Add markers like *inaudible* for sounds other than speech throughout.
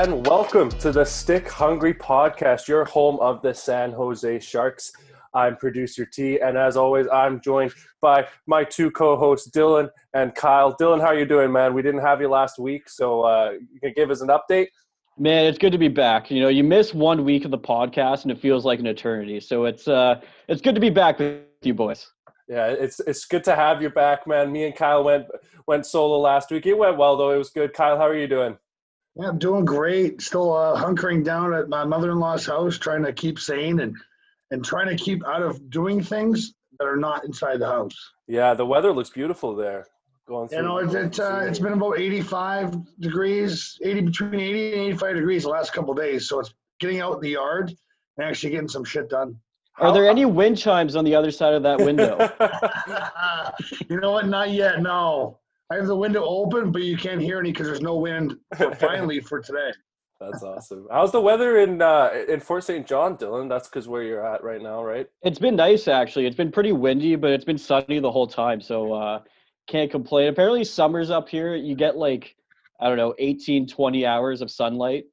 And welcome to the Stick Hungry Podcast, your home of the San Jose Sharks. I'm producer T, and as always, I'm joined by my two co-hosts, Dylan and Kyle. Dylan, how are you doing, man? We didn't have you last week, so uh, you can give us an update. Man, it's good to be back. You know, you miss one week of the podcast, and it feels like an eternity. So it's uh, it's good to be back with you boys. Yeah, it's it's good to have you back, man. Me and Kyle went went solo last week. It went well though. It was good. Kyle, how are you doing? Yeah, I'm doing great. Still uh, hunkering down at my mother-in-law's house, trying to keep sane and and trying to keep out of doing things that are not inside the house. Yeah, the weather looks beautiful there. Going through. You know, it's it's, uh, it's been about 85 degrees, 80 between 80 and 85 degrees the last couple of days. So it's getting out in the yard and actually getting some shit done. Are there any wind chimes on the other side of that window? *laughs* *laughs* you know what? Not yet. No, I have the window open, but you can't hear any because there's no wind. For, *laughs* finally, for today. That's awesome. How's the weather in uh, in Fort St. John, Dylan? That's because where you're at right now, right? it's been nice actually. It's been pretty windy, but it's been sunny the whole time, so uh, can't complain. Apparently, summers up here, you get like I don't know, 18, 20 hours of sunlight.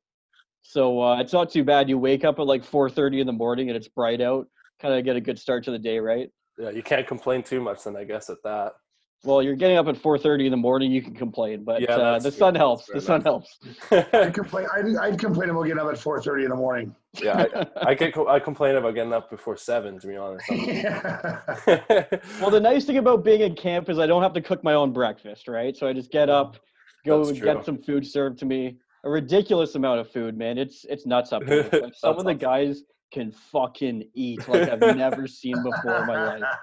So uh, it's not too bad. You wake up at like 4:30 in the morning and it's bright out. Kind of get a good start to the day, right? Yeah, you can't complain too much then, I guess, at that. Well, you're getting up at 4:30 in the morning. You can complain, but Yeah, uh, that's the true. sun helps. The sun helps. *laughs* I'd complain. I'd, I'd complain about getting up at 4:30 in the morning. yeah, I, I get I complain about getting up before seven. To be honest. *laughs* Well, the nice thing about being in camp is I don't have to cook my own breakfast, right? So I just get up, go and get some food served to me. A ridiculous amount of food, man. It's it's nuts up here. Like, *laughs* some of the awesome. guys can fucking eat like I've never seen before in my life. *laughs*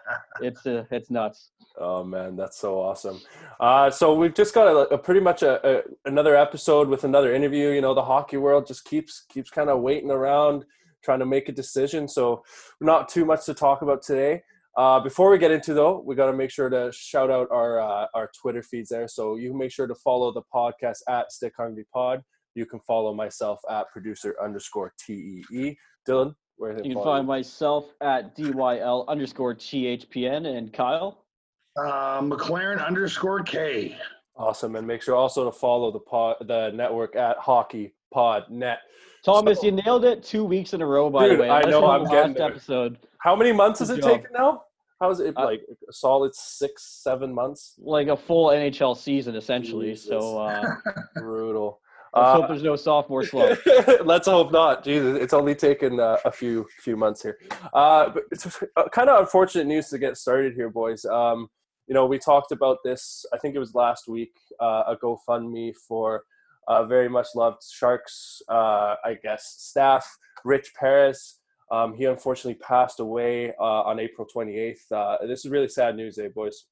It's uh, it's nuts. Oh man, that's so awesome. Uh, so we've just got a, a pretty much a, a another episode with another interview. You know, the hockey world just keeps keeps kind of waiting around, trying to make a decision. So not too much to talk about today. Uh, before we get into though, we got to make sure to shout out our uh, our Twitter feeds there. So you can make sure to follow the podcast at Stick Hungry Pod. You can follow myself at producer underscore T E E. Dylan, where You can find myself at DYL underscore THPN and Kyle. Uh, McLaren underscore K. Awesome, and make sure also to follow the pod, the network at Hockey Pod Net. Thomas, So- you nailed it two weeks in a row, by Dude, the way. I know, I'm the getting there. episode. How many months has Good it job. taken now? How is it Uh, like a solid six, seven months? Like a full NHL season, essentially. Jesus. So uh, *laughs* Brutal. Let's Uh, hope there's no sophomore slump. *laughs* Let's hope not. Jesus, it's only taken uh, a few few months here. Uh, but it's kind of unfortunate news to get started here, boys. Um, you know, we talked about this. I think it was last week. Uh, a GoFundMe for uh, very much loved Sharks. Uh, I guess staff Rich Perez. Um, he unfortunately passed away uh, on April 28th. Uh, this is really sad news, eh, boys?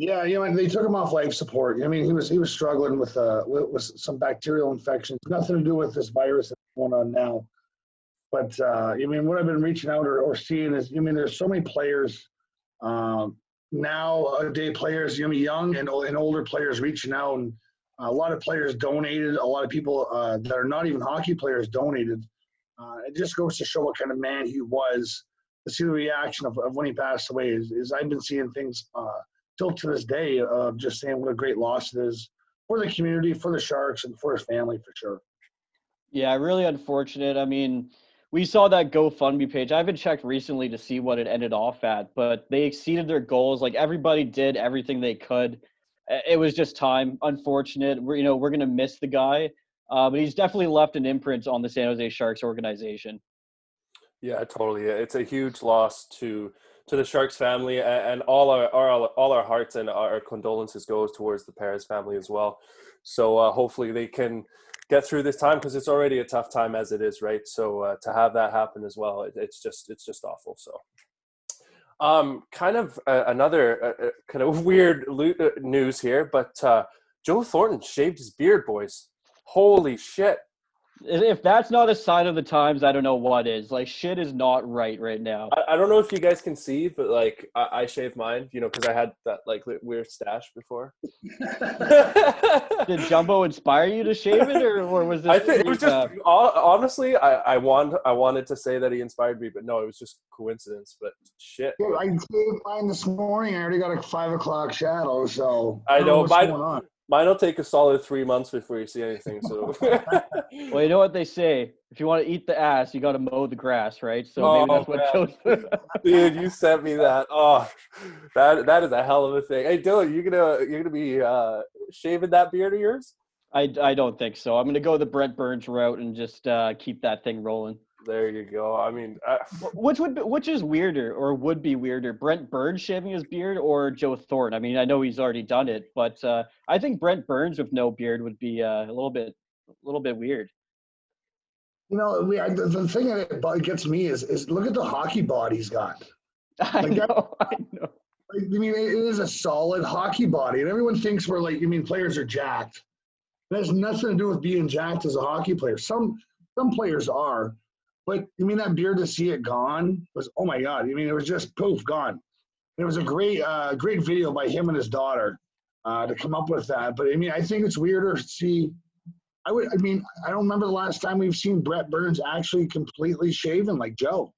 Yeah, you know, they took him off life support. I mean, he was he was struggling with uh with, with some bacterial infections. Nothing to do with this virus that's going on now. But uh, I mean, what I've been reaching out or, or seeing is, I mean, there's so many players um, now, day players, you know, young and, and older players reaching out, and a lot of players donated. A lot of people uh, that are not even hockey players donated. Uh, it just goes to show what kind of man he was. To see the reaction of, of when he passed away is, is I've been seeing things. Uh, still to this day of just saying what a great loss it is for the community, for the Sharks, and for his family for sure. Yeah, really unfortunate. I mean, we saw that GoFundMe page. I haven't checked recently to see what it ended off at, but they exceeded their goals. Like everybody did everything they could. Uh, It was just time. Unfortunate. We're you know we're gonna miss the guy, uh, but he's definitely left an imprint on the San Jose Sharks organization. Yeah, totally. It's a huge loss to to the Sharks family, and all our, our all our hearts and our condolences goes towards the Perez family as well. So uh, hopefully they can get through this time because it's already a tough time as it is, right? So uh, to have that happen as well, it, it's just it's just awful. So. Um, kind of uh, another uh, uh, kind of *laughs* weird uh, news here, but Joe Thornton shaved his beard, boys. Holy shit! If that's not a sign of the times, I don't know what is. Like shit is not right right now. I, I don't know if you guys can see, but like I, I shaved mine, you know, because I had that like weird stash before. *laughs* *laughs* Did Jumbo inspire you to shave it, or, or was this? I think it was just uh, hon- honestly, I I want I wanted to say that he inspired me, but no, it was just coincidence. But shit, Dude, I shaved mine this morning. I already got a five o'clock shadow, so I don't know, what's mine- going on. mine will take a solid three months before you see anything. So *laughs* *laughs* well, you know what they say: if you want to eat the ass, you got to mow the grass, right? So maybe Oh, that's what man. Joe's. *laughs* dude, you sent me that. Oh, that that is a hell of a thing. Hey, Dylan, you gonna you're gonna be uh, shaving that beard of yours? I, I don't think so. I'm gonna go the Brent Burns route and just uh, keep that thing rolling. There you go. I mean, uh, Which would be, which is weirder or would be weirder, Brent Burns shaving his beard or Joe Thornton? I mean, I know he's already done it, but uh, I think Brent Burns with no beard would be uh, a little bit a little bit weird. You know, we, I, the, the thing that gets me is is look at the hockey body he's got. *laughs* I Like that- know, I know. Like, I mean, it it is a solid hockey body, and everyone thinks we're like. I mean, players are jacked. It has nothing to do with being jacked as a hockey player. Some some players are, but you mean that beard to see it gone was oh my god. I mean, it was just poof gone. It was a great uh, great video by him and his daughter uh, to come up with that. But I mean, I think it's weirder to see. I would. I mean, I don't remember the last time we've seen Brent Burns actually completely shaven like Joe.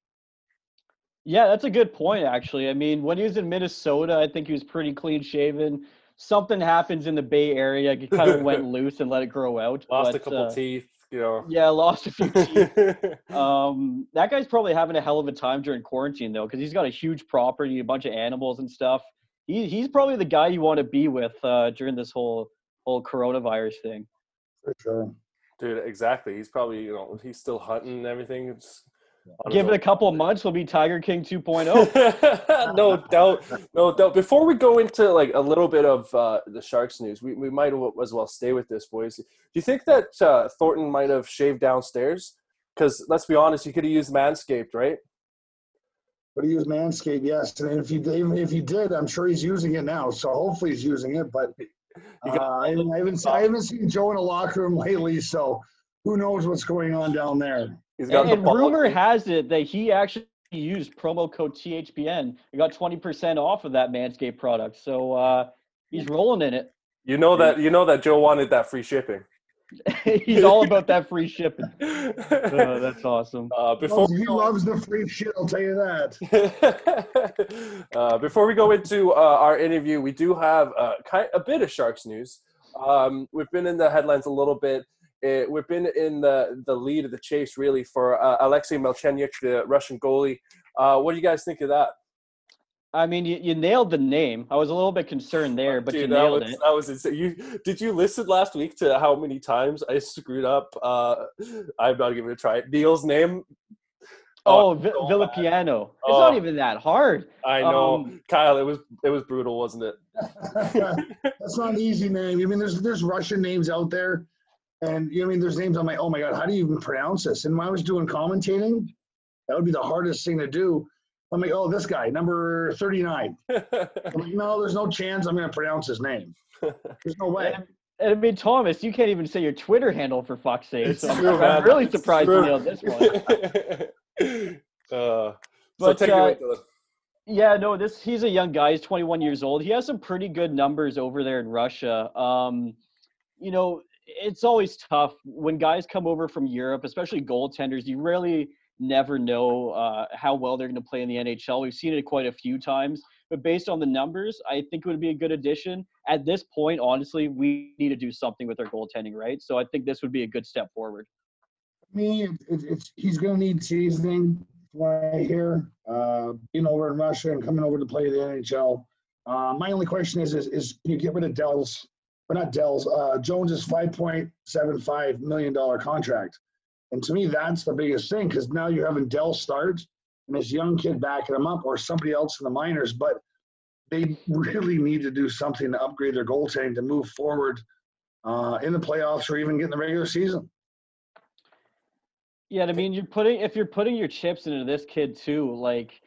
Yeah, that's a good point, actually. I mean, when he was in Minnesota, I think he was pretty clean shaven. Something happens in the Bay Area, he kind of *laughs* went loose and let it grow out. lost a couple uh, teeth. You know. Yeah, lost a few *laughs* teeth. Um, that guy's probably having a hell of a time during quarantine though, because he's got a huge property, a bunch of animals and stuff. He he's probably the guy you want to be with uh, during this whole whole coronavirus thing. For sure. Dude, exactly. He's probably you know he's still hunting and everything. It's on his Give it a couple of months, we'll be Tiger King oh. 2.0. *laughs* no doubt, no doubt. Before we go into like a little bit of uh, the Sharks news, we, we might as well stay with this, boys. Do you think that uh, Thornton might have shaved downstairs? Because let's be honest, you could have used Manscaped, right? But he used Manscaped, yes. And if he even if he did, I'm sure he's using it now. So hopefully he's using it. But uh, I haven't I haven't seen Joe in a locker room lately, so who knows what's going on down there? He's got and the and rumor has it that he actually used promo code THPN. He got 20% off of that Manscaped product. So uh, he's rolling in it. You know that you know that Joe wanted that free shipping. *laughs* he's all about that free *laughs* shipping. Uh, *laughs* that's awesome. uh, before he loves the free shit. I'll tell you that. uh, before we go into uh, our interview, we do have uh, a bit of Sharks news. Um, we've been in the headlines a little bit. Uh we've been in the, the lead of the chase, really, for uh, Alexei Melnichuk, the Russian goalie. Uh, what do you guys think of that? I mean, you, you nailed the name. I was a little bit concerned there, but you Dude, that nailed was, it. That was insane. You, did you listen last week to how many times I screwed up? Uh, I'm not even going to try it. Neil's name. Oh, Oh, Vi- so Villapiano. It's Oh. not even that hard. I know, Um, Kyle. It was it was brutal, wasn't it? *laughs* *laughs* That's not an easy name. I mean, there's there's Russian names out there, and you know, I mean, there's names I'm like, oh my god, how do you even pronounce this? And when I was doing commentating, that would be the hardest thing to do. I'm like, oh, this guy, number 39. *laughs* I'm like, no, there's no chance I'm going to pronounce his name. There's no way. And, and I mean, Thomas, you can't even say your Twitter handle for fuck's sake. It's So I'm, true, I'm really It's surprised true. you nailed this one. *laughs* uh, so But, take it uh, away, Yeah, no, this he's a young guy. He's 21 years old. He has some pretty good numbers over there in Russia. Um, you know, it's always tough when guys come over from Europe, especially goaltenders. You really never know uh, how well they're going to play in the NHL. We've seen it quite a few times, but based on the numbers, I think it would be a good addition. At this point, honestly, we need to do something with our goaltending, right? So I think this would be a good step forward. me, it, it, it's he's going to need seasoning. What I hear, uh, being over in Russia and coming over to play the NHL. Uh, my only question is, is, is can you get rid of Dell's, not Dell's, uh, Jones's five point seven five million dollar contract? And to me, that's the biggest thing because now you're having Dell start and this young kid backing him up, or somebody else in the minors. But they really need to do something to upgrade their goaltending to move forward uh, in the playoffs or even get in the regular season. Yeah, I mean, you're putting if you're putting your chips into this kid too, like,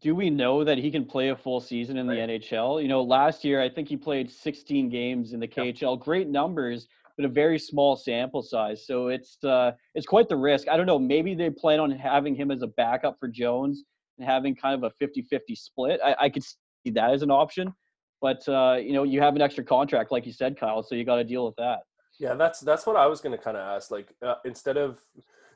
do we know that he can play a full season in the NHL? You know, last year I think he played 16 games in the KHL, great numbers, but a very small sample size. So it's uh, it's quite the risk. I don't know. Maybe they plan on having him as a backup for Jones and having kind of a 50-50 split. I, I could see that as an option, but uh, you know, you have an extra contract, like you said, Kyle. So you got to deal with that. Yeah, that's that's what I was going to kind of ask. Like, uh, instead of,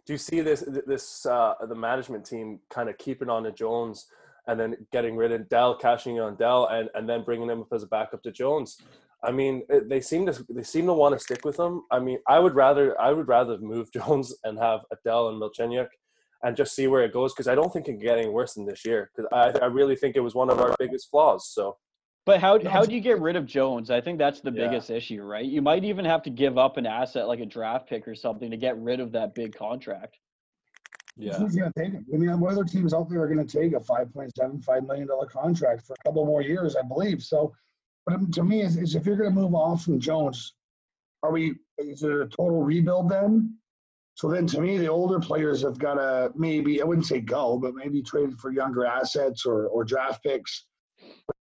do you see this this uh, the management team kind of keeping on to Jones and then getting rid of Dell, cashing in on Dell, and and then bringing him up as a backup to Jones? I mean, eh, they seem to they seem to want to stick with him. I mean, I would rather I would rather move *laughs* Jones and have Adele and Marciniak and just see where it goes because I don't think it can get any worse than this year because I, I really think it was one of our biggest flaws. So but how how do you get rid of Jones? I think that's the yeah. biggest issue, right? You might even have to give up an asset like a draft pick or something to get rid of that big contract. Yeah. Who's going to take it? I mean, what other teams out there are going to take a $5.75 million contract for a couple more years, I believe. So, but to me, is, is if you're going to move off from Jones, are we, is it a total rebuild then? So then to me, the older players have got to maybe, I wouldn't say go, but maybe trade for younger assets or, or draft picks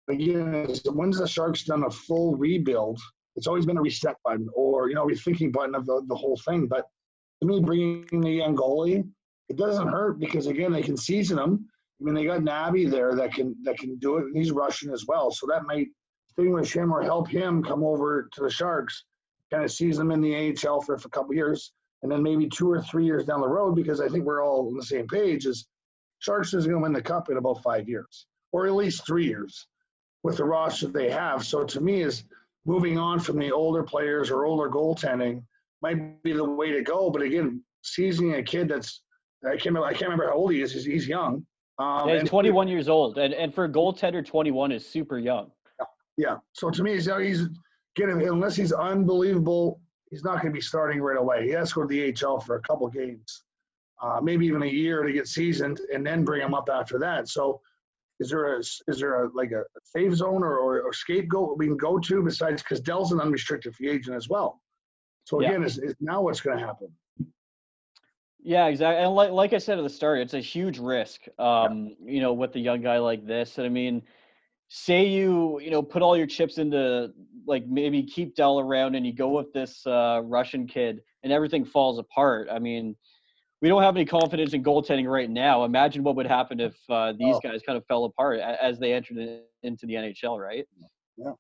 again, when's the Sharks done a full rebuild? It's always been a reset button or, you know, rethinking button of the, the whole thing. But to me, bringing the young goalie, it doesn't hurt because, again, they can season them. I mean, they got Nabi there that can that can do it, and he's Russian as well. So that might distinguish him or help him come over to the Sharks, kind of season them in the AHL for, for a couple years, and then maybe two or three years down the road, because I think we're all on the same page, is Sharks is going to win the cup in about five years, or at least three years with the roster they have. So to me, is moving on from the older players or older goaltending might be the way to go. But again, seizing a kid that's I can't remember, I can't remember how old he is. He's, he's young. Um, yeah, he's 21 years old, and and for a goaltender, 21 is super young. Yeah. yeah. So to me, he's he's getting unless he's unbelievable, he's not going to be starting right away. He has to go to the AHL for a couple games, uh, maybe even a year to get seasoned, and then bring him up after that. So is there a is there a like a safe zone or, or, or scapegoat we can go to besides because Dell's an unrestricted free agent as well. So again, yeah. is, is now what's going to happen? Yeah, exactly. And like like I said at the start, it's a huge risk. Um, yeah. you know, with a young guy like this. And I mean, say you you know put all your chips into like maybe keep Dell around and you go with this uh, Russian kid and everything falls apart. I mean we don't have any confidence in goaltending right now. Imagine what would happen if uh, these oh. guys kind of fell apart as they entered into the NHL, right? Yeah.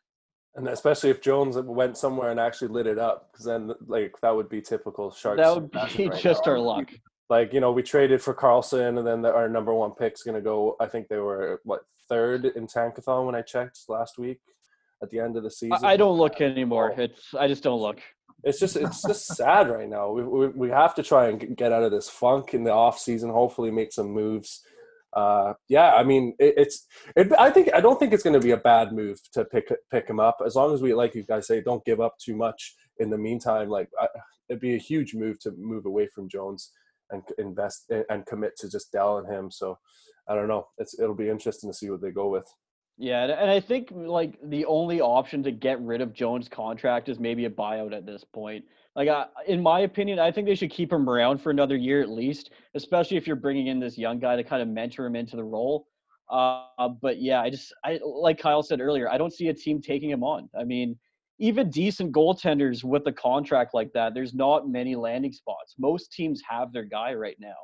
And especially if Jones went somewhere and actually lit it up, because then like that would be typical Sharks. That would be right just now. our luck. Like you know, we traded for Karlsson, and then the, our number one pick's going to go. I think they were what third in Tankathon when I checked last week at the end of the season. I, I don't look anymore. Oh. It's I just don't look it's just it's just sad right now. We, we, we have to try and get out of this funk in the off season. Hopefully, make some moves. Uh, yeah, I mean, it, it's. It, I think I don't think it's going to be a bad move to pick pick him up as long as we, like you guys say, don't give up too much in the meantime. Like I, it'd be a huge move to move away from Jones and invest and commit to just Dell and him. So I don't know. It's it'll be interesting to see what they go with. Yeah, and I think like the only option to get rid of Jones' contract is maybe a buyout at this point. Like, in my opinion, I think they should keep him around for another year at least, especially if you're bringing in this young guy to kind of mentor him into the role. Uh, but yeah, I just, I like Kyle said earlier, I don't see a team taking him on. I mean, even decent goaltenders with a contract like that, there's not many landing spots. Most teams have their guy right now,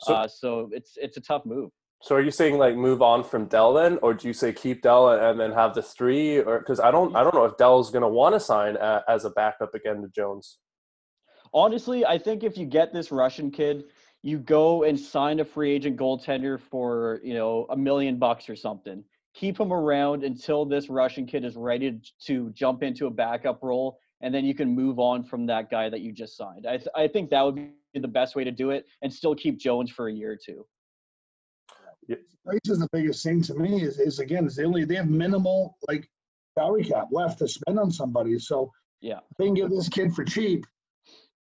so, uh, so it's it's a tough move. So are you saying like move on from Dell then, or do you say keep Dell and then have the three? Or because I don't I don't know if Dell's going to want to sign a, as a backup again to Jones. Honestly, I think if you get this Russian kid, you go and sign a free agent goaltender for you know a million bucks or something. Keep him around until this Russian kid is ready to jump into a backup role, and then you can move on from that guy that you just signed. I th- I think that would be the best way to do it, and still keep Jones for a year or two. Price is the biggest thing to me is, is again, is they only they have minimal like salary cap left to spend on somebody. So yeah, they can get this kid for cheap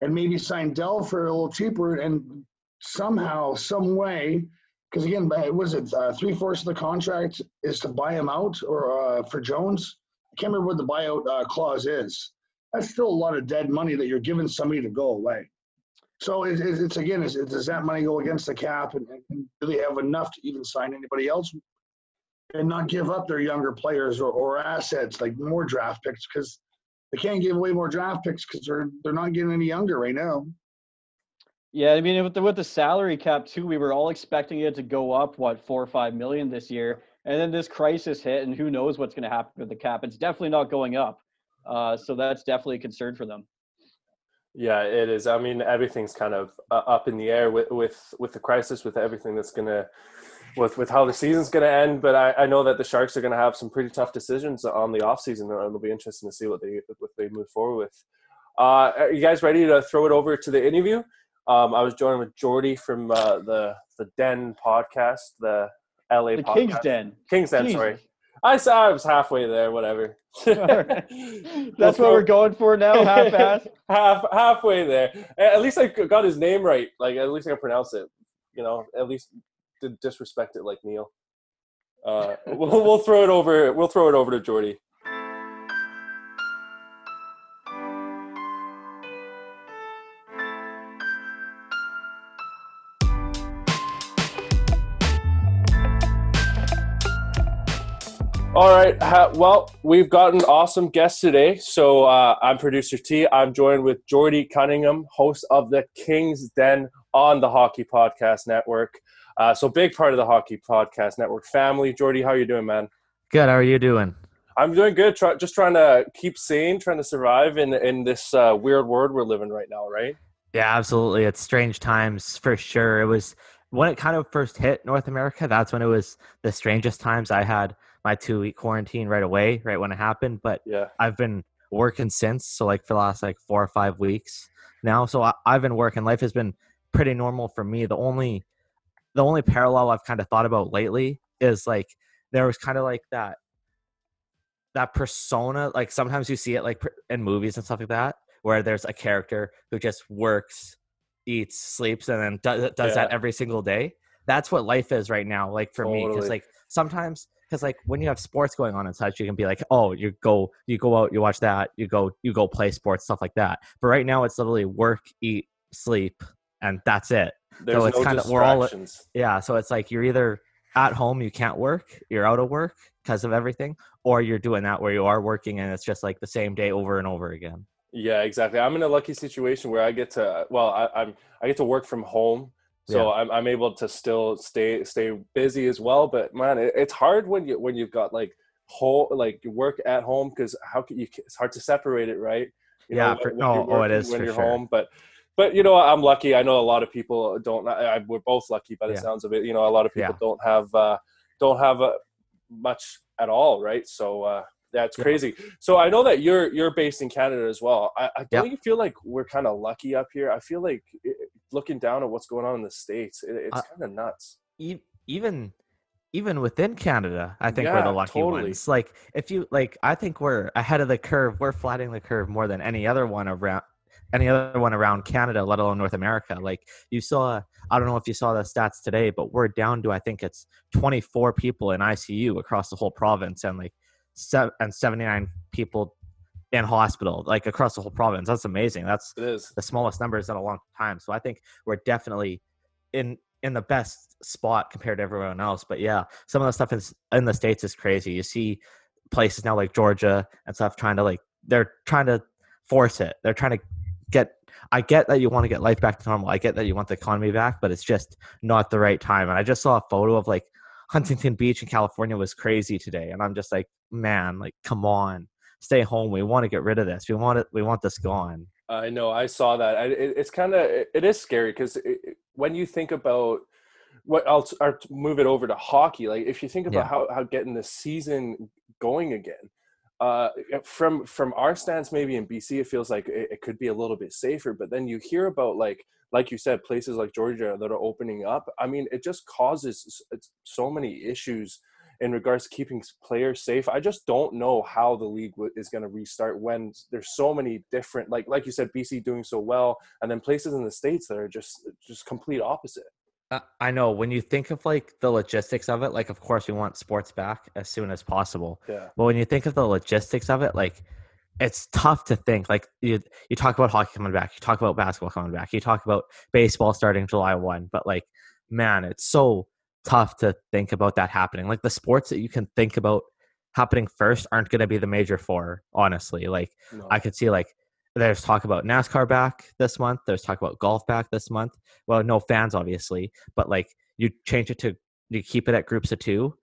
and maybe sign Dell for a little cheaper and somehow, some way, because again, was it uh, three fourths of the contract is to buy him out or uh, for Jones? I can't remember what the buyout uh, clause is. That's still a lot of dead money that you're giving somebody to go away. So it's, it's again, is, does that money go against the cap, and, and, do they have enough to even sign anybody else, and not give up their younger players or, or assets like more draft picks? Because they can't give away more draft picks because they're they're not getting any younger right now. Yeah, I mean with the with the salary cap too, we were all expecting it to go up what four or five million this year, and then this crisis hit, and who knows what's going to happen with the cap? It's definitely not going up, uh, so that's definitely a concern for them. Yeah, it is. I mean, everything's kind of uh, up in the air with with with the crisis, with everything that's gonna, with with how the season's gonna end. But I, I know that the Sharks are gonna have some pretty tough decisions on the off season, and it'll be interesting to see what they what they move forward with. Uh, are you guys ready to throw it over to the interview? Um, I was joined with Jordy from uh, the the Den podcast, the LA The podcast. King's Den. King's Den, Jesus. sorry. I saw I was halfway there, whatever. *laughs* *laughs* That's what we're going for now, *laughs* half-ass. half halfway there. At least I got his name right. Like at least I can pronounce it. You know, at least disrespect it like Neil. Uh, *laughs* we'll, we'll throw it over. We'll throw it over to Jordy. All right. Well, we've got an awesome guest today. So uh, I'm producer T. I'm joined with Jordy Cunningham, host of the King's Den on the Hockey Podcast Network. Uh, so big part of the Hockey Podcast Network family. Jordy, how you doing, man? Good. How are you doing? I'm doing good. Try, just trying to keep sane, trying to survive in in this uh, weird world we're living right now, right? Yeah, absolutely. It's strange times for sure. It was when it kind of first hit North America. That's when it was the strangest times. I had my two week quarantine right away, right when it happened. But Yeah. I've been working since. So like for the last like four or five weeks now. So I, I've been working. Life has been pretty normal for me. The only the only parallel I've kind of thought about lately is like there was kind of like that that persona like sometimes you see it like in movies and stuff like that where there's a character who just works eats sleeps and then does, does that every single day. That's what life is right now like for me because like sometimes because like when you have sports going on and such you can be like oh you go you go out you watch that you go you go play sports stuff like that. But right now it's literally work eat sleep and that's it There's it's no kinda- we're all- yeah, so it's like you're either at home, you can't work, you're out of work because of everything, or you're doing that where you are working and it's just like the same day over and over again. Yeah, exactly. I'm in a lucky situation where I get to uh, well, I, I'm I get to work from home, so I'm I'm able to still stay stay busy as well. But man, it, it's hard when you when you've got like whole like work at home because how can you? It's hard to separate it, right? You Yeah, know, for- when no, you're oh, it is when for you're sure. home, but. But you know, I'm lucky. I know a lot of people don't. I, we're both lucky by the Yeah. sounds of it. You know, a lot of people Yeah. don't have uh, don't have uh, much at all, right? So uh, yeah, it's Yeah. crazy. So I know that you're you're based in Canada as well. I, I don't you feel like we're kind of lucky up here? I feel like it, looking down at what's going on in the states, it, it's Uh, kind of nuts. E- even even within Canada, I think we're the lucky totally. ones. Like if you like, I think we're ahead of the curve. We're flattening the curve more than any other one around any other one around Canada, let alone North America. Like you saw, I don't know if you saw the stats today, but we're down to I think it's 24 people in ICU across the whole province, and like seven and 79 people in hospital, like across the whole province. That's amazing. That's It is. the smallest numbers in a long time. So I think we're definitely in in the best spot compared to everyone else. But yeah, some of the stuff is, in the states is crazy. You see places now like Georgia and stuff trying to like they're trying to force it. They're trying to get. I get that you want to get life back to normal. I get that you want the economy back, but it's just not the right time. And I just saw a photo of like Huntington Beach in California was crazy today, and I'm just like, man, like come on, stay home. We want to get rid of this. We want it. We want this gone. I know. I saw that. I, it, it's kind of it, it is scary because when you think about what or to move it over to hockey. Like if you think about Yeah. how how getting the season going again. Uh, from from our stance, maybe in BC, it feels like it, it could be a little bit safer. But then you hear about like like you said, places like Georgia that are opening up. I mean, it just causes so many issues in regards to keeping players safe. I just don't know how the league w- is going to restart when there's so many different, like like you said, BC doing so well, and then places in the states that are just just complete opposite. Uh, I know when you think of like the logistics of it, like of course we want sports back as soon as possible. Yeah, But when you think of the logistics of it, like it's tough to think. Like you you talk about hockey coming back, you talk about basketball coming back, you talk about baseball starting July one, but like man, it's so tough to think about that happening. Like the sports that you can think about happening first aren't going to be the major four. Honestly, like No. I could see like there's talk about NASCAR back this month. There's talk about golf back this month. Well, no fans obviously, but like you change it to you keep it at groups of two,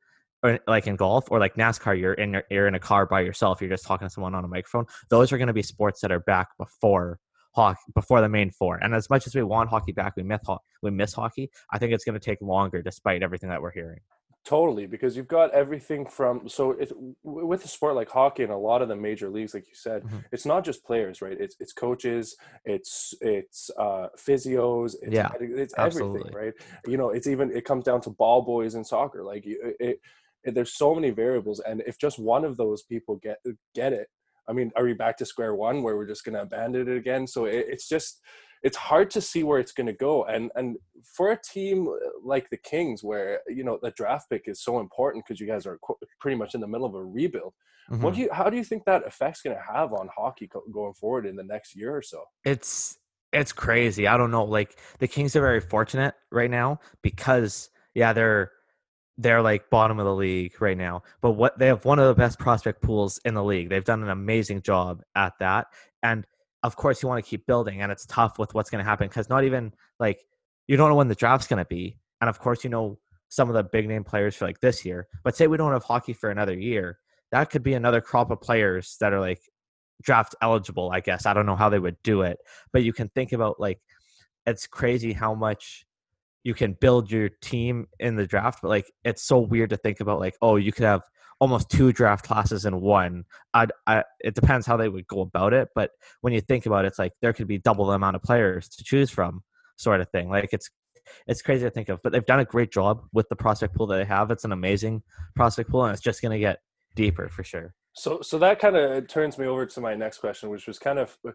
or like in golf or like NASCAR, you're in your, you're in a car by yourself. You're just talking to someone on a microphone. Those are going to be sports that are back before hockey, before the main four. And as much as we want hockey back, we miss we miss hockey. I think it's going to take longer, despite everything that we're hearing. Totally, because you've got everything from so it, with a sport like hockey and a lot of the major leagues, like you said, Mhm. it's not just players, right? It's it's coaches, it's it's uh, physios, it's, Yeah, it's absolutely. everything, right? You know, it's even it comes down to ball boys in soccer. Like it, it, it, there's so many variables, and if just one of those people get get it, I mean, are we back to square one where we're just going to abandon it again? So it, it's just it's hard to see where it's going to go and and for a team like the kings where you know the draft pick is so important because you guys are qu- pretty much in the middle of a rebuild what Mhm. do you how do you think that effect's going to have on hockey co- going forward in the next year or so it's it's crazy. I don't know. Like the Kings are very fortunate right now because yeah, they're they're like bottom of the league right now. But what they have one of the best prospect pools in the league. They've done an amazing job at that. And of course you want to keep building and it's tough with what's going to happen because not even like you don't know when the draft's going to be. And of course you know some of the big name players for like this year. But say we don't have hockey for another year, that could be another crop of players that are like draft eligible, I guess. I don't know how they would do it, but you can think about like it's crazy how much you can build your team in the draft, but like it's so weird to think about like, oh, you could have almost two draft classes in one. I'd, I it depends how they would go about it, but when you think about it, it's like there could be double the amount of players to choose from, sort of thing. Like it's it's crazy to think of, but they've done a great job with the prospect pool that they have. It's an amazing prospect pool, and it's just going to get deeper for sure. so so that kind of turns me over to my next question which was kind of uh,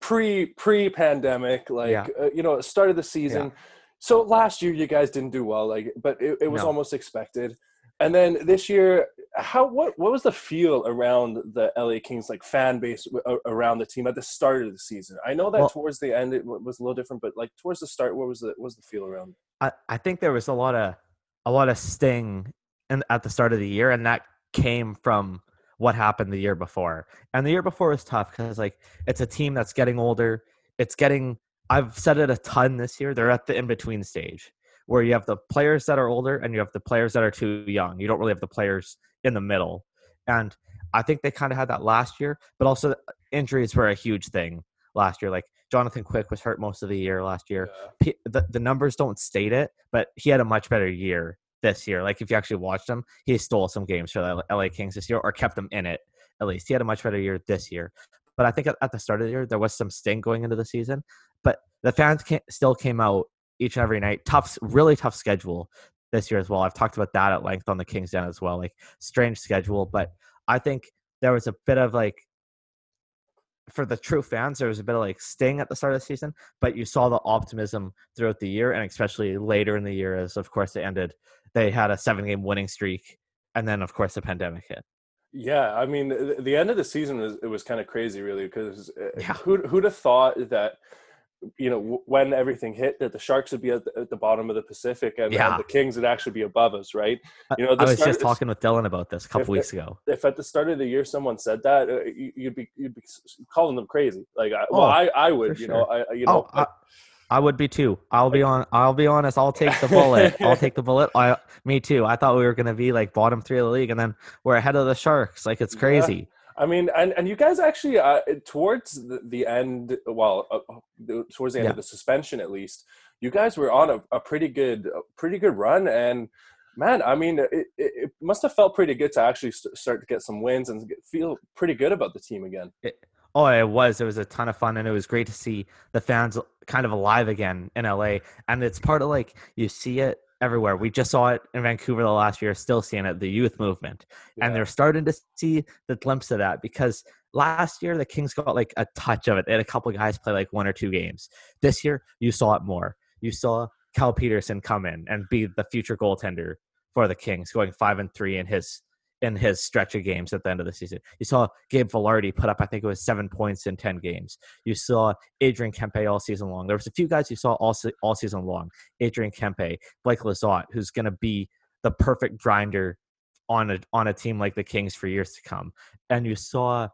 pre pre pandemic like Yeah. uh, you know start of the season so last year you guys didn't do well like but it, it was No. almost expected and then this year how what what was the feel around the LA Kings like fan base around the team at the start of the season i know that Well- towards the end it was a little different but like towards the start what was the what was the feel around I, I think there was a lot of a lot of sting in, at the start of the year, and that came from what happened the year before. And the year before was tough because like it's a team that's getting older. It's getting I've said it a ton this year. They're at the in between stage where you have the players that are older and you have the players that are too young. You don't really have the players in the middle. And I think they kind of had that last year, but also uh, injuries were a huge thing last year. Like Jonathan Quick was hurt most of the year last year p- the, the numbers don't state it, but he had a much better year this year. Like if you actually watched him, he stole some games for the LA Kings this year or kept them in it at least. He had a much better year this year. But I think at, at the start of the year there was some sting going into the season, but the fans still came out each and every night. Tough, really tough schedule this year as well. I've talked about that at length on the Kings Den as well. Like strange schedule, but I think there was a bit of like for the true fans, there was a bit of like sting at the start of the season, but you saw the optimism throughout the year, and especially later in the year, as of course it ended. They had a seven-game winning streak, and then of course the pandemic hit. Yeah, I mean, the, end of the season was it was kind of crazy, really, because uh, Yeah. who'd who'd have thought that you know w- when everything hit that the Sharks would be at the, at the bottom of the Pacific and, and the Kings would actually be above us, right? You know, I was just talking with Dylan about this a couple weeks ago. If at the start of the year someone said that, uh, you- you'd be you'd be calling them crazy. Like, I, well, Oh, I I would, you know, I you Oh, know, I, I would be too. I'll be on. I'll be honest. I'll take the bullet. I'll take the bullet. I, me too. I thought we were gonna be like bottom three of the league, and then we're ahead of the Sharks. Like it's *laughs* Yeah. I mean, and, and you guys actually uh, towards the, the end, well, uh, uh, towards the end Yeah. of the suspension, at least, you guys were on a, a pretty good, a pretty good run, and man, I mean, it, it, it must have felt pretty good to actually st- start to get some wins and get, feel pretty good about the team again. Oh, it was. It was a ton of fun, and it was great to see the fans kind of alive again in LA. And it's part of like you see it everywhere. We just saw it in Vancouver the last year, still seeing it, the youth movement. And they're starting to see the glimpse of that because last year the Kings got like a touch of it. They had a couple guys play like one or two games. This year you saw it more. You saw Cal Petersen come in and be the future goaltender for the Kings, going five and three in his in his stretch of games at the end of the season. You saw Gabe Vilardi put up, I think it was seven points in ten games. You saw Adrian Kempe all season long. There was a few guys you saw all all season long. Adrian Kempe, Blake Lizotte, who's going to be the perfect grinder on a on a team like the Kings for years to come. And you saw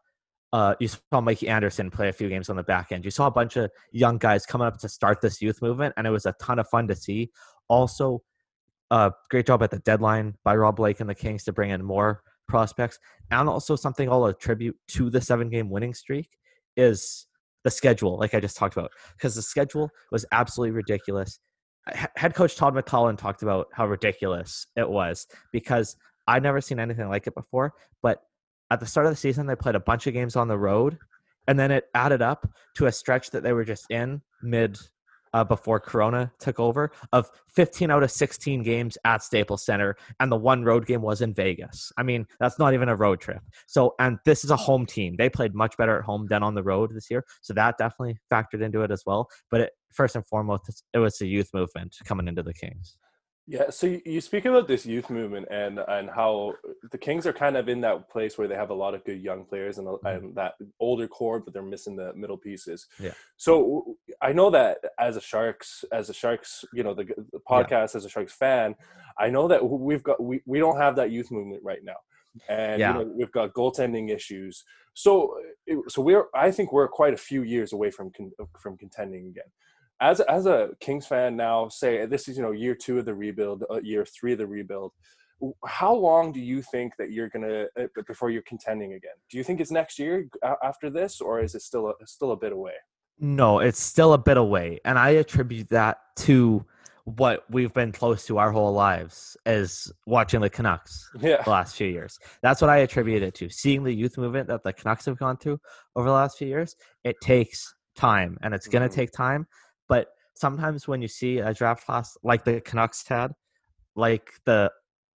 uh, you saw Mikey Anderson play a few games on the back end. You saw a bunch of young guys coming up to start this youth movement, and it was a ton of fun to see. Also, uh, great job at the deadline by Rob Blake and the Kings to bring in more prospects. And also, something I'll attribute to the seven game winning streak is the schedule, like I just talked about, because the schedule was absolutely ridiculous. Head coach Todd McLellan talked about how ridiculous it was because I'd never seen anything like it before. But at the start of the season, they played a bunch of games on the road, and then it added up to a stretch that they were just in mid uh, before Corona took over of 15 out of 16 games at Staples Center, and the one road game was in Vegas. I mean, that's not even a road trip. So, and this is a home team. They played much better at home than on the road this year. So that definitely factored into it as well. But it, first and foremost, it was the youth movement coming into the Kings. Yeah, so you- speak about this youth movement and and how the Kings are kind of in that place where they have a lot of good young players and, mm-hmm. and that older core, but they're missing the middle pieces. Yeah. So I know that as a Sharks, as a Sharks, you know, the, the podcast as a Sharks fan, I know that we've got we, we don't have that youth movement right now, and Yeah. you know, we've got goaltending issues. So so we're I think we're quite a few years away from con, from contending again as as a Kings fan now, say this is you know year two of the rebuild, uh, year three of the rebuild. How long do you think that you're gonna uh, before you're contending again? Do you think it's next year after this, or is it still a, still a bit away? No, it's still a bit away. And I attribute that to what we've been close to our whole lives is watching the Canucks *laughs* Yeah, the last few years. That's what I attribute it to. Seeing the youth movement that the Canucks have gone through over the last few years, it takes time and it's going to take time. Sometimes when you see a draft class like the Canucks had, like the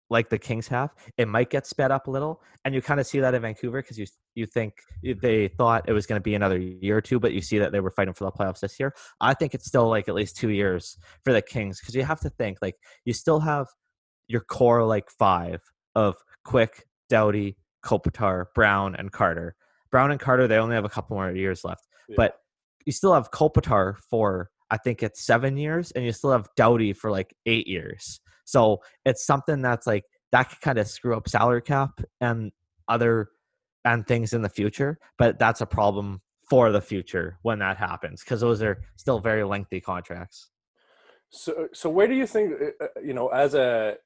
like the Kings have, it might get sped up a little, and you kind of see that in Vancouver because you you think they thought it was going to be another year or two, but you see that they were fighting for the playoffs this year. I think it's still like at least two years for the Kings because you have to think like you still have your core like five of Quick, Doughty, Kopitar, Brown, and Carter. Brown and Carter, they only have a couple more years left, Yeah. but you still have Kopitar for I think it's seven years, and you still have Doughty for like eight years. So it's something that's like that could kind of screw up salary cap and other and things in the future. But that's a problem for the future when that happens because those are still very lengthy contracts. So, so where do you think uh, uh, you know as a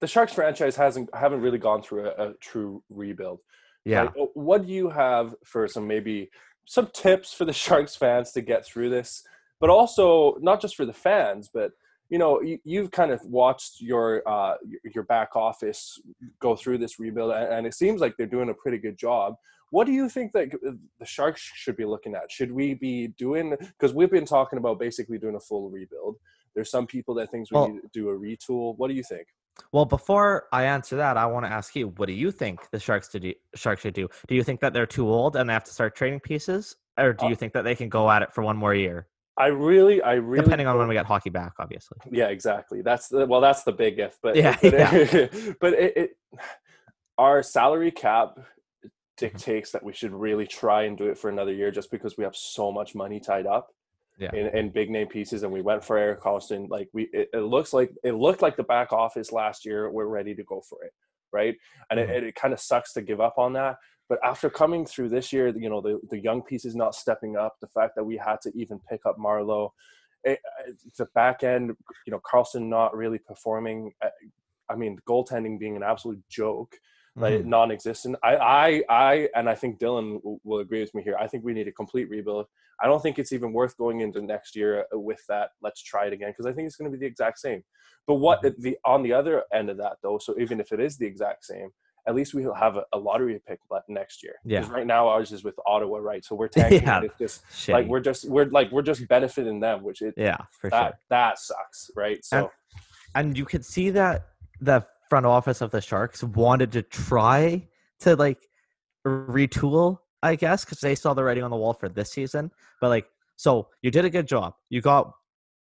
the Sharks franchise hasn't haven't really gone through a, a true rebuild. Yeah. Like, what do you have for some maybe some tips for the Sharks fans to get through this, but also not just for the fans, but you know you, you've kind of watched your uh, your- back office go through this rebuild, and, it seems like they're doing a pretty good job. What do you think that the Sharks should be looking at? Should we be doing because we've been talking about basically doing a full rebuild. There's some people that think we Well- need to do a retool. What do you think? Well, before I answer that, I want to ask you: What do you think the Sharks to do? Sharks should do? Do you think that they're too old and they have to start trading pieces, or do Uh, you think that they can go at it for one more year, I really, I really depending on when we get hockey back, obviously? Yeah, exactly. That's the well, that's the big if. But Yeah, but, *laughs* it, *laughs* but it, it, our salary cap dictates that we should really try and do it for another year, just because we have so much money tied up. Yeah. In, in big name pieces, and we went for Erik Karlsson. Like we, it, it looks like it looked like the back office last year. We're ready to go for it, right? And Mhm. it, it, kind of sucks to give up on that. But after coming through this year, you know, the, the young pieces not stepping up, the fact that we had to even pick up Marleau, the back end, you know, Karlsson not really performing. uh, I mean, goaltending being an absolute joke, like Mhm. non-existent. I, I, I, and I think Dylan will, agree with me here. I think we need a complete rebuild. I don't think it's even worth going into next year with that. Let's try it again because I think it's going to be the exact same. But what Mhm. the on the other end of that though? So even if it is the exact same, at least we'll have a, a lottery pick next year. Yeah. Right now ours is with Ottawa, right? So we're tanking. *laughs* Yeah. and It's just Shitty. like we're just we're like we're just benefiting them, which it yeah, for that sure. that sucks, right? So and you could see that the front office of the Sharks wanted to try to like retool, I guess, because they saw the writing on the wall for this season. But like, so you did a good job. You got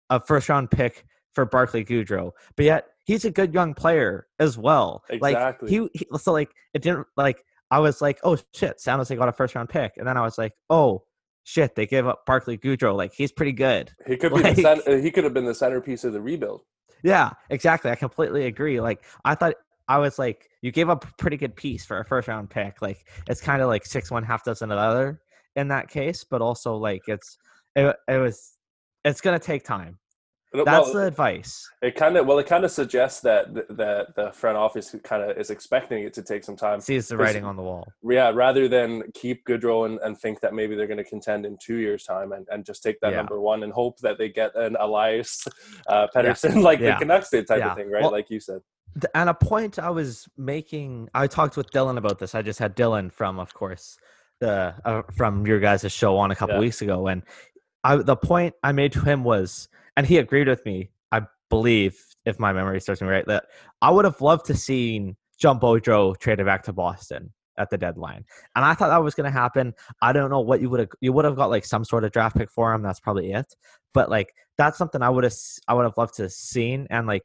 a first round pick for Barclay Goodrow, but yet he's a good young player as well. Exactly. Like he, he so like it didn't like I was like, oh shit, San Jose got a first round pick, and then I was like, oh shit, they gave up Barclay Goodrow. Like he's pretty good. he could *laughs* be like- the center, he could have been the centerpiece of the rebuild. Yeah, exactly. I completely agree. Like I thought I was like, you gave up a pretty good piece for a first round pick. Like it's kind of like six one half dozen another in that case, but also like it's it, it was it's gonna take time. Well, That's the advice. It kind of well, it kind of suggests that that the front office kind of is expecting it to take some time. See, Sees the writing on the wall. Yeah, rather than keep Goodrow and, and think that maybe they're going to contend in two years' time and, and just take that Yeah. number one and hope that they get an Elias uh, Pettersson *laughs* like Yeah. the Canucks did type Yeah. of thing, right? Well- like you said. And a point I was making, I talked with Dylan about this. I just had Dylan from, of course, the uh, from your guys' show on a couple Yeah. weeks ago, and I the point I made to him was, and he agreed with me. I believe, if my memory serves me right, that I would have loved to seen Jumbo Joe traded back to Boston at the deadline, and I thought that was going to happen. I don't know what you would have. You would have got like some sort of draft pick for him. That's probably it. But like that's something I would have. I would have loved to have seen, and like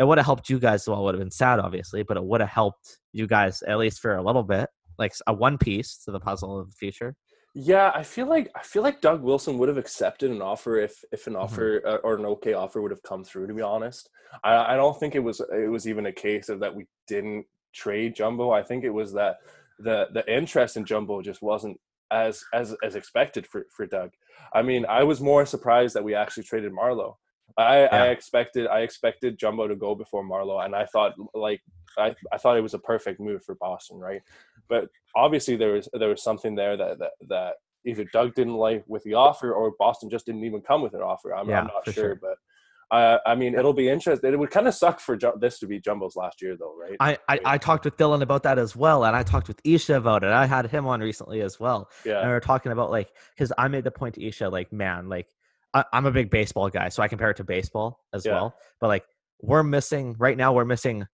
it would have helped you guys. Well, it would have been sad, obviously, but it would have helped you guys at least for a little bit, like a one piece to the puzzle of the future. Yeah, I feel like I feel like Doug Wilson would have accepted an offer if if Mm-hmm. an offer uh, or an okay offer would have come through. To be honest, I, I don't think it was it was even a case of that we didn't trade Jumbo. I think it was that the the interest in Jumbo just wasn't as as as expected for for Doug. I mean, I was more surprised that we actually traded Marleau. I, I expected I expected Jumbo to go before Marleau, and I thought like I, I thought it was a perfect move for Boston, right? But obviously there was there was something there that that, that either Doug didn't like with the offer or Boston just didn't even come with an offer. I'm, Yeah, I'm not sure, sure. but uh, I mean it'll be interesting. It would kind of suck for Ju- this to be Jumbo's last year, though, right? I, I I talked with Dylan about that as well, and I talked with Isha about it. I had him on recently as well, and we were talking about like because I made the point to Isha like, man, like I, I'm a big baseball guy, so I compare it to baseball as Yeah. well. But like we're missing right now, we're missing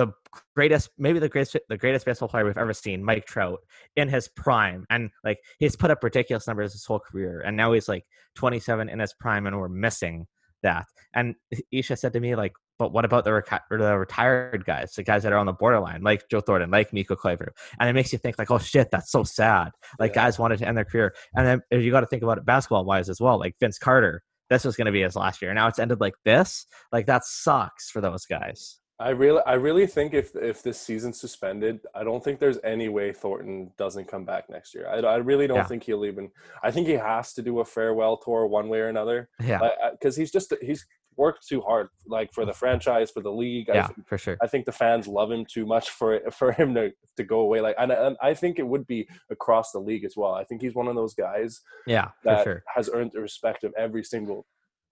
the greatest, maybe the greatest, the greatest baseball player we've ever seen, Mike Trout, in his prime, and like he's put up ridiculous numbers his whole career, and now he's like 27 in his prime, and we're missing that. And Isha said to me like, but what about the, the retired guys, the guys that are on the borderline, like Joe Thornton, like Miko Claver? And it makes you think like, oh shit, that's so sad. Like Yeah. guys wanted to end their career, and then if you got to think about it basketball wise as well. Like Vince Carter, this was going to be his last year. Now it's ended like this. Like that sucks for those guys. I really I really think if if this season's suspended, I don't think there's any way Thornton doesn't come back next year. I, I really don't Yeah. think he'll even. I think he has to do a farewell tour one way or another. Yeah, because uh, he's just he's worked too hard, like for the franchise, for the league. I, yeah, think- for sure. I think the fans love him too much for it, for him to, to go away. Like, and, and I think it would be across the league as well. I think he's one of those guys Yeah, for that sure. has earned the respect of every single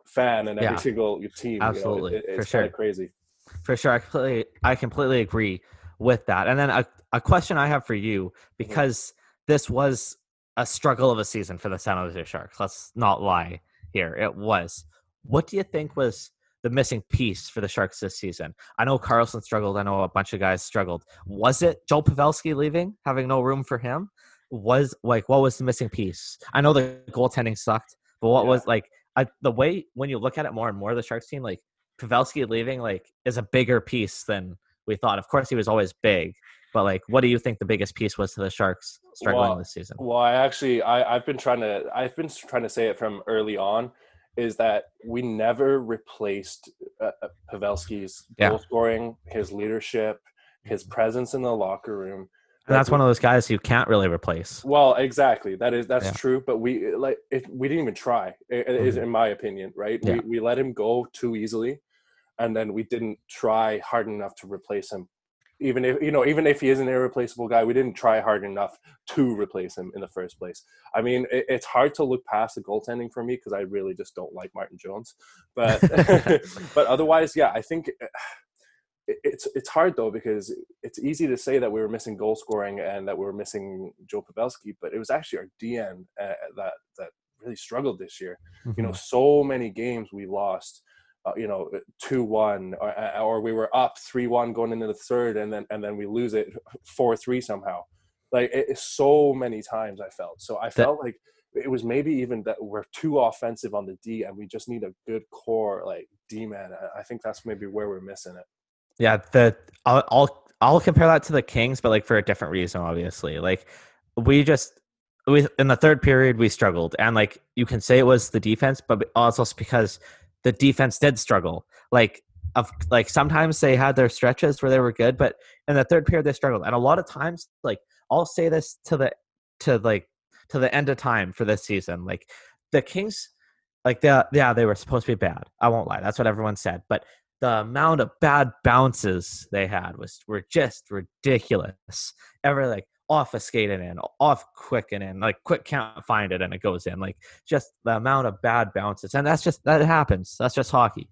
fan and every Yeah. single team. you know. It- Absolutely, it- for it's kind sure. of crazy. For sure, I completely, I completely agree with that. And then a, a question I have for you mm-hmm. because this was a struggle of a season for the San Jose Sharks. Let's not lie here. It was. What do you think was the missing piece for the Sharks this season? I know Karlsson struggled. I know a bunch of guys struggled. Was it Joel Pavelski leaving, having no room for him? Was like what was the missing piece? I know the goaltending sucked, but what Yeah. was like I, the way when you look at it more and more, the Sharks team like Pavelski leaving like is a bigger piece than we thought. Of course, he was always big, but like, what do you think the biggest piece was to the Sharks struggling Well, this season? Well, I actually, I, I've been trying to, I've been trying to say it from early on, is that we never replaced uh, uh, Pavelski's Yeah. goal scoring, his leadership, his presence in the locker room. And that's one of those guys you can't really replace. Well, exactly. That is that's Yeah. true. But we like it, we didn't even try. It, it is Mhm. in my opinion, right? Yeah. We we let him go too easily, and then we didn't try hard enough to replace him. Even if you know, even if he is an irreplaceable guy, we didn't try hard enough to replace him in the first place. I mean, it, it's hard to look past the goaltending for me because I really just don't like Martin Jones. But *laughs* but otherwise, yeah, I think it's it's hard though because it's easy to say that we were missing goal scoring and that we were missing Joe Pavelski, but it was actually our DN uh, that that really struggled this year. You know, so many games we lost. Uh, you know, two one, or, uh, or we were up three one going into the third, and then and then we lose it four three somehow. Like it, it's so many times I felt. So I felt like it was maybe even that we're too offensive on the D, and we just need a good core like D man. I- I think that's maybe where we're missing it. Yeah, the I'll, I'll I'll compare that to the Kings, but like for a different reason, obviously. Like we just we in the third period we struggled, and like you can say it was the defense, but also because the defense did struggle. Like of like sometimes they had their stretches where they were good, but in the third period they struggled. And a lot of times, like I'll say this to the to like to the end of time for this season, like the Kings, like the yeah they were supposed to be bad. I won't lie, that's what everyone said, but the amount of bad bounces they had was were just ridiculous. Ever like off a skating in, off quick and in, like quick can't find it and it goes in. Like just the amount of bad bounces, and that's just that happens. That's just hockey.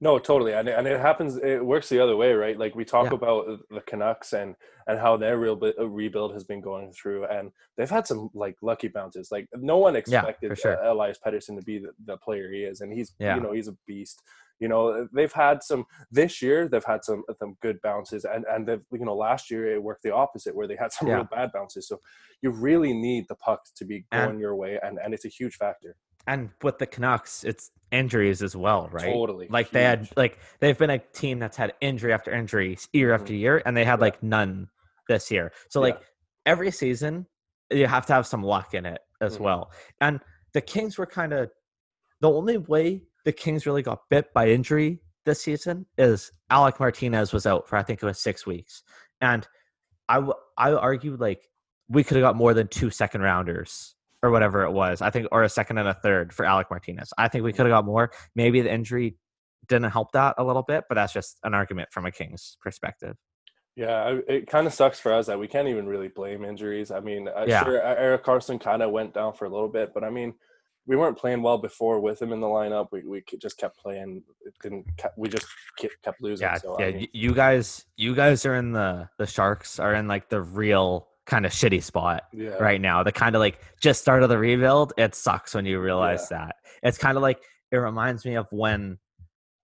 No, totally, and it, and it happens. It works the other way, right? Like we talk Yeah. about the Canucks and and how their real uh, rebuild has been going through, and they've had some like lucky bounces. Like no one expected for sure. uh, Elias Pettersson to be the, the player he is, and he's Yeah. you know he's a beast. You know they've had some this year. They've had some some good bounces, and and they've you know last year it worked the opposite where they had some Yeah. real bad bounces. So you really need the puck to be And- going your way, and and it's a huge factor. And with the Canucks, it's injuries as well, right? Totally, Like they had like they've been a team that's had injury after injury year after year, and they had Yeah. like none this year. So Yeah. like every season, you have to have some luck in it as Mhm. well. And the Kings were kind of the only way the Kings really got bit by injury this season is Alec Martinez was out for I think it was six weeks, and I w- I would argue like we could have got more than two second rounders or whatever it was. I think or a second and a third for Alec Martinez. I think we could have got more. Maybe the injury didn't help that a little bit, but that's just an argument from a Kings perspective. Yeah, it kind of sucks for us that we can't even really blame injuries. I mean, uh, Yeah. sure, Erik Karlsson kind of went down for a little bit, but I mean, we weren't playing well before with him in the lineup. We we just kept playing. It didn't. We just kept, kept losing. Yeah, so, yeah. I mean, you guys, you guys are in the the Sharks are in like the real kind of shitty spot yeah, right now. The kind of like just started the rebuild. It sucks when you realize that. It's kind of like it reminds me of when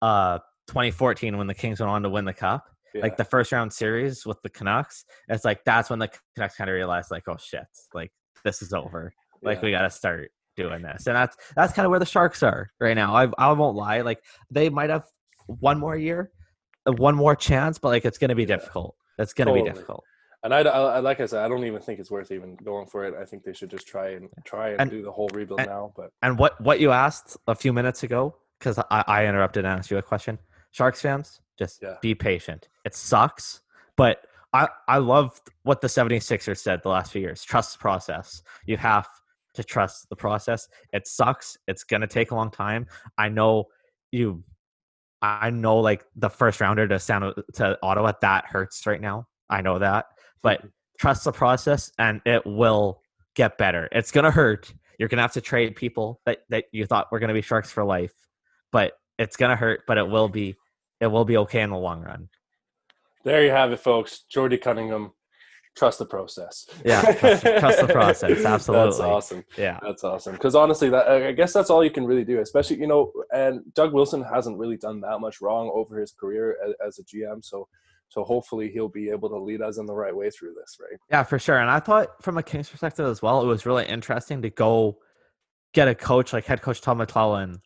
uh 2014 when the Kings went on to win the cup. yeah. Like the first round series with the Canucks. It's like that's when the Canucks kind of realized like, oh shit, like this is over. Like yeah. we got to start doing this, and that's that's kind of where the Sharks are right now. I I won't lie, like they might have one more year, uh, one more chance, but like it's going to be Yeah. difficult. It's going to be difficult. And I, I, like I said, I don't even think it's worth even going for it. I think they should just try and try and, And- do the whole rebuild and- now. But And what what you asked a few minutes ago, because I, I interrupted and asked you a question. Sharks fans, just Yeah. be patient. It sucks, but I I loved what the 76ers said the last few years. Trust the process. You have to trust the process. It sucks. It's gonna take a long time. I know you. I know like the first rounder to San to Ottawa that hurts right now. I know that, but trust the process and it will get better. It's gonna hurt. You're gonna have to trade people that, that you thought were gonna be sharks for life, but it's gonna hurt. But it will be it will be okay in the long run. there you have it, folks. Jordy Cunningham, trust the process. Yeah, trust- trust the process, *laughs* Absolutely. That's awesome. Yeah, That's awesome. Because honestly, that I guess that's all you can really do. Especially, you know, and Doug Wilson hasn't really done that much wrong over his career as, as a GM. So, so hopefully he'll be able to lead us in the right way through this, right? yeah, for sure. And I thought from a Kings perspective as well, it was really interesting to go get a coach like head coach Tom McLellan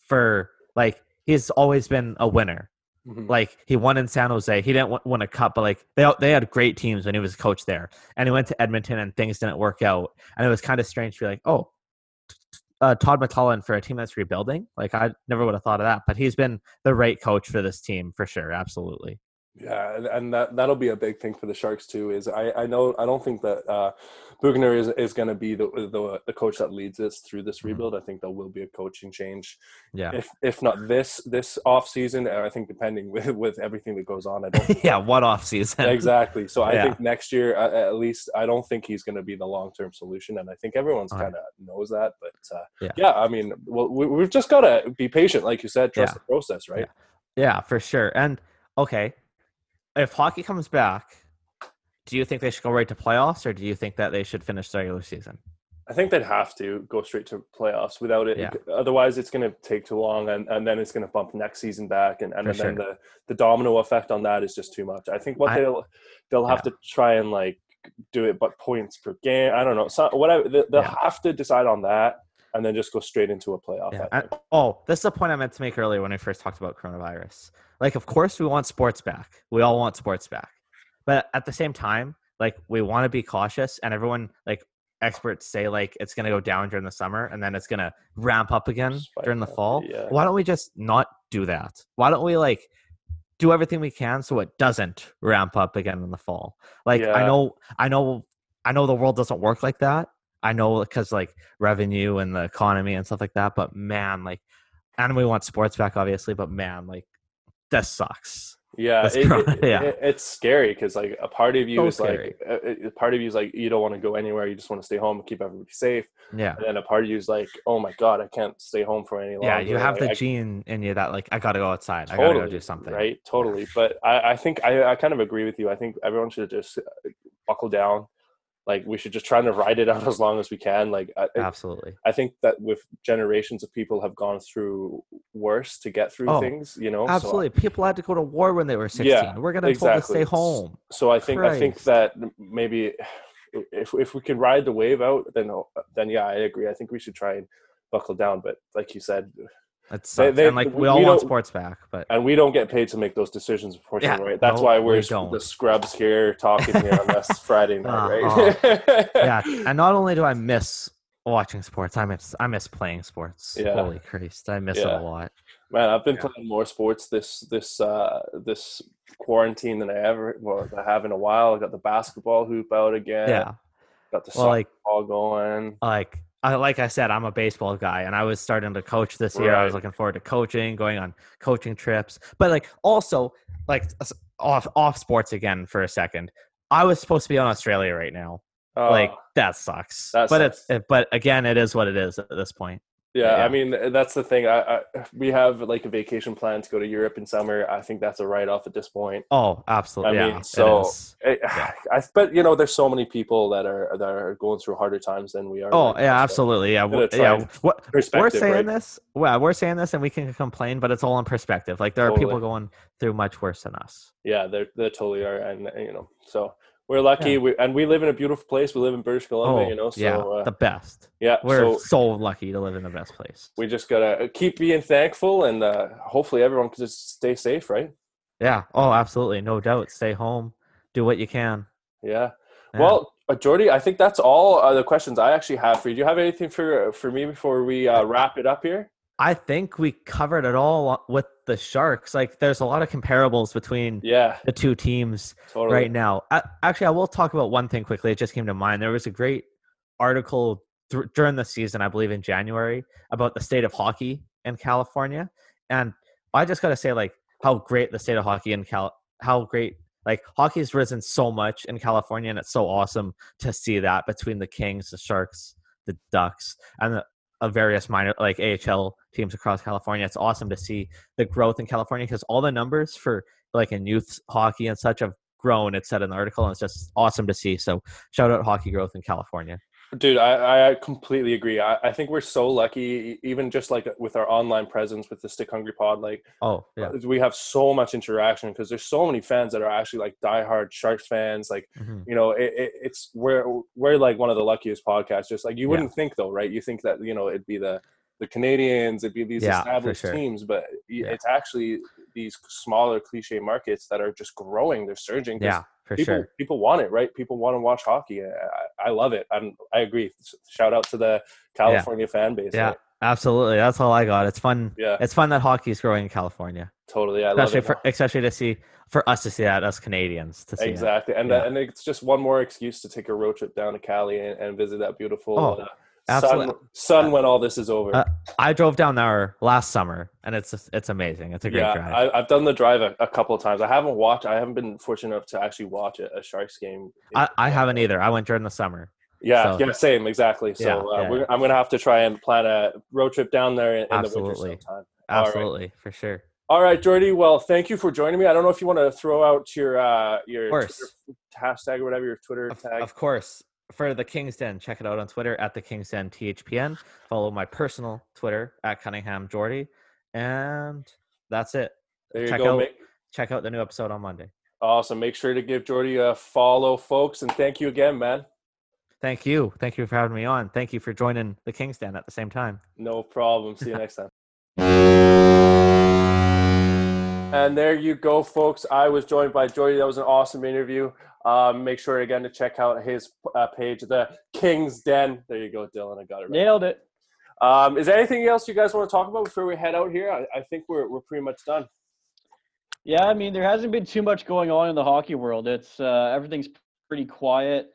for like he's always been a winner. Mhm. Like he won in San Jose. He didn't win a cup, but like they they had great teams when he was a coach there. And he went to Edmonton and things didn't work out. And it was kind of strange to be like, oh, uh, Todd McLellan for a team that's rebuilding. Like I never would have thought of that, but he's been the right coach for this team for sure. Absolutely. Yeah, and, and that that'll be a big thing for the Sharks too. Is I, I know I don't think that uh, Boughner is is going to be the, the the coach that leads us through this Mhm. rebuild. I think there will be a coaching change, Yeah. if if not this this off season. I think depending with with everything that goes on, I don't. *laughs* yeah. One off season. exactly. So I Yeah. think next year, uh, at least, I don't think he's going to be the long term solution, and I think everyone's kind of knows that. But uh, Yeah. yeah. I mean, well, we, we've just got to be patient, like you said, trust Yeah. the process, right? Yeah, for sure. And okay, if hockey comes back, do you think they should go right to playoffs, or do you think that they should finish the regular season? I think they'd have to go straight to playoffs without it. Yeah. Otherwise, it's going to take too long, and, and then it's going to bump next season back, and, and For then the, the domino effect on that is just too much. I think what I- they'll they'll have to try and like do it, but points per game. I don't know. So whatever they, they'll Yeah. have to decide on that, and then just go straight into a playoff. Yeah. I I- oh, this is a point I meant to make earlier when we first talked about coronavirus. Like, of course, we want sports back. We all want sports back, but at the same time, like, we want to be cautious. And everyone, like, experts say, like, it's going to go down during the summer, and then it's going to ramp up again Spike during the fall. yeah. Why don't we just not do that? Why don't we like do everything we can so it doesn't ramp up again in the fall. Like I know, I know, I know the world doesn't work like that. I know because like revenue and the economy and stuff like that. But man, like, and we want sports back, obviously. But man, like, this sucks. Yeah, *laughs* it, it- yeah. it- it's scary because like a part of you So is scary. like a, a part of you is like you don't want to go anywhere. You just want to stay home and keep everybody safe. Yeah. And then a part of you is like, oh my god, I can't stay home for any longer. Yeah, you have Like, the I- gene in you that like I gotta go outside. I gotta go do something. Right, totally. But I, I think I, I kind of agree with you. I think everyone should just uh, buckle down. Like we should just try to ride it *laughs* out as long as we can. Like I, I- Absolutely. I think that with generations of people have gone through worse to get through Oh, things. You know, So- Absolutely. People had to go to war when they were 16. Yeah, we're gonna told to stay home. So I think I think that maybe *sighs* if if we can ride the wave out, then oh, then yeah, I agree. I think we should try and buckle down. But like you said, It's They- they- and like we, we all want sports back, but and we don't get paid to make those decisions, unfortunately. Yeah, right? That's no, why we we're don't. the scrubs here talking here on this *laughs* Friday night, Uh-huh. right? yeah. *laughs* And not only do I miss watching sports, I miss I miss playing sports. Yeah. Holy Christ, I miss it a lot. Man, I've been Yeah. playing more sports this this uh this quarantine than I ever well I have in a while. I got the basketball hoop out again. Yeah. Got the Well, like softball going. like I like I said, I'm a baseball guy, and I was starting to coach this year. I was looking forward to coaching, going on coaching trips, but like also like off off sports again for a second. I was supposed to be on Australia right now. like Oh, that sucks. that but it's sucks. it, but again, it is what it is at this point. Yeah, yeah. I mean that's the thing. I, I we have like a vacation plan to go to Europe in summer. I think that's a write off at this point. Oh, absolutely. I yeah, mean, so- it is. Eh, *sighs* I, but you know, there's so many people that are that are going through harder times than we are. Oh right now, yeah, so absolutely. Yeah, gonna yeah. and What we're saying right? this. Well, we're saying this, and we can complain, but it's all in perspective. Like there are people going through much worse than us. Yeah, they they totally are, and, you know, so we're lucky. Yeah. We and we live in a beautiful place. We live in British Columbia, oh, you know. So yeah, uh, the best. yeah, We're so so lucky to live in the best place. we just gotta keep being thankful, and uh, hopefully everyone can just stay safe, right? Yeah. Oh, absolutely. No doubt. Stay home. Do what you can. Yeah. Yeah. Well, uh, Jordy, I think that's all uh, the questions I actually have for you. Do you have anything for for me before we uh, wrap it up here? I think we covered it all with the Sharks. Like, there's a lot of comparables between Yeah, the two teams totally. right now. A- Actually, I will talk about one thing quickly. It just came to mind. There was a great article th- during the season, I believe in January, about the state of hockey in California, and I just got to say, like, how great the state of hockey in Cal, how great. Like hockey's risen so much in California, and it's so awesome to see that between the Kings, the Sharks, the Ducks, and the uh, various minor like AHL teams across California. It's awesome to see the growth in California because all the numbers for like in youth hockey and such have grown. It said in the article, and it's just awesome to see. So shout out hockey growth in California. Dude, I, I completely agree. I, I think we're so lucky, even just like with our online presence with the Stick Hungry Pod. Like, Oh yeah, we have so much interaction because there's so many fans that are actually like diehard Sharks fans. Like, Mhm. you know, it, it, it's we're we're like one of the luckiest podcasts. Just like you wouldn't think though, right? You think that you know it'd be the the Canadians, it'd be these Yeah, established sure. teams, but Yeah. it's actually these smaller cliche markets that are just growing. They're surging. yeah, for people sure. people want it, right? People want to watch hockey. I, I love it. I'm, I agree. Shout out to the California fan base. Yeah, right? absolutely. That's all I got. It's fun. yeah, It's fun that hockey is growing in California, totally. I love especially it. for especially to see for us to see that us Canadians to see it. exactly, and Yeah. uh, and it's just one more excuse to take a road trip down to Cali and, and visit that beautiful Oh, uh. Absolutely. Sun when all this is over. Uh, I drove down there last summer, and it's it's amazing. It's a great yeah, drive. I, I've done the drive a, a couple of times. I haven't watched. I haven't been fortunate enough to actually watch a, a Sharks game. I, I haven't either. I went during the summer. Yeah, so- yeah, same, exactly. So Yeah, uh, yeah. I'm gonna have to try and plan a road trip down there in, in the winter Absolutely. sometime. All right. Absolutely, for sure. All right, Jordy. Well, thank you for joining me. I don't know if you want to throw out your uh, your. Twitter hashtag or whatever your Twitter Of, tag. of course. For the King's Den, check it out on Twitter at the King's Den THPN. Follow my personal Twitter at Cunningham Jordy. And that's it. there you check go. out- Make, Check out the new episode on Monday. awesome. Make sure to give Jordy a follow, folks, and thank you again, man. Thank you. Thank you for having me on. Thank you for joining the King's Den at the same time. No problem. See you *laughs* next time. And there you go, folks. I was joined by Jordy. That was an awesome interview. Um, make sure again to check out his uh, page, the King's Den. There you go, Dylan. I got it right. Nailed it. Um, is there anything else you guys want to talk about before we head out here? I, I think we're we're pretty much done. Yeah, I mean, there hasn't been too much going on in the hockey world. It's uh, everything's pretty quiet.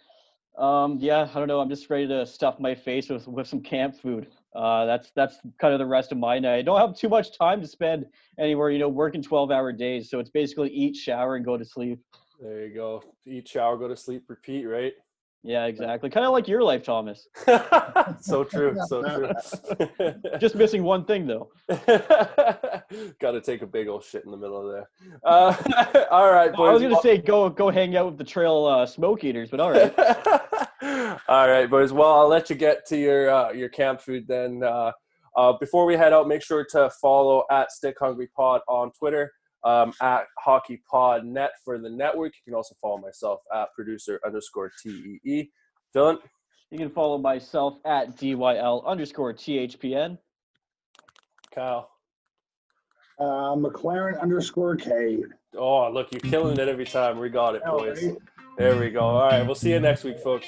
Um, yeah, I don't know. I'm just ready to stuff my face with with some camp food. Uh, that's that's kind of the rest of my night. I don't have too much time to spend anywhere. You know, working 12 hour days, so it's basically eat, shower, and go to sleep. There you go. Eat, shower, go to sleep, repeat. Right. Yeah, exactly. Kind of like your life, Thomas. *laughs* so true. So true. *laughs* Just missing one thing though. *laughs* Got to take a big old shit in the middle of there. Uh, all right, boys. I was gonna say go go hang out with the trail uh, smoke eaters, but all right. all right, boys. Well, I'll let you get to your uh, your camp food then. Uh, uh, before we head out, make sure to follow at Stick Hungry Pod on Twitter, um, at Hockey Pod Net for the network. You can also follow myself at producer underscore T E E. Dylan. You can follow myself at DYL underscore THPN. Kyle. Uh, McLaren underscore K. Oh, look, you're killing it every time. We got it, boys. right. There we go. All right, we'll see you next week, folks.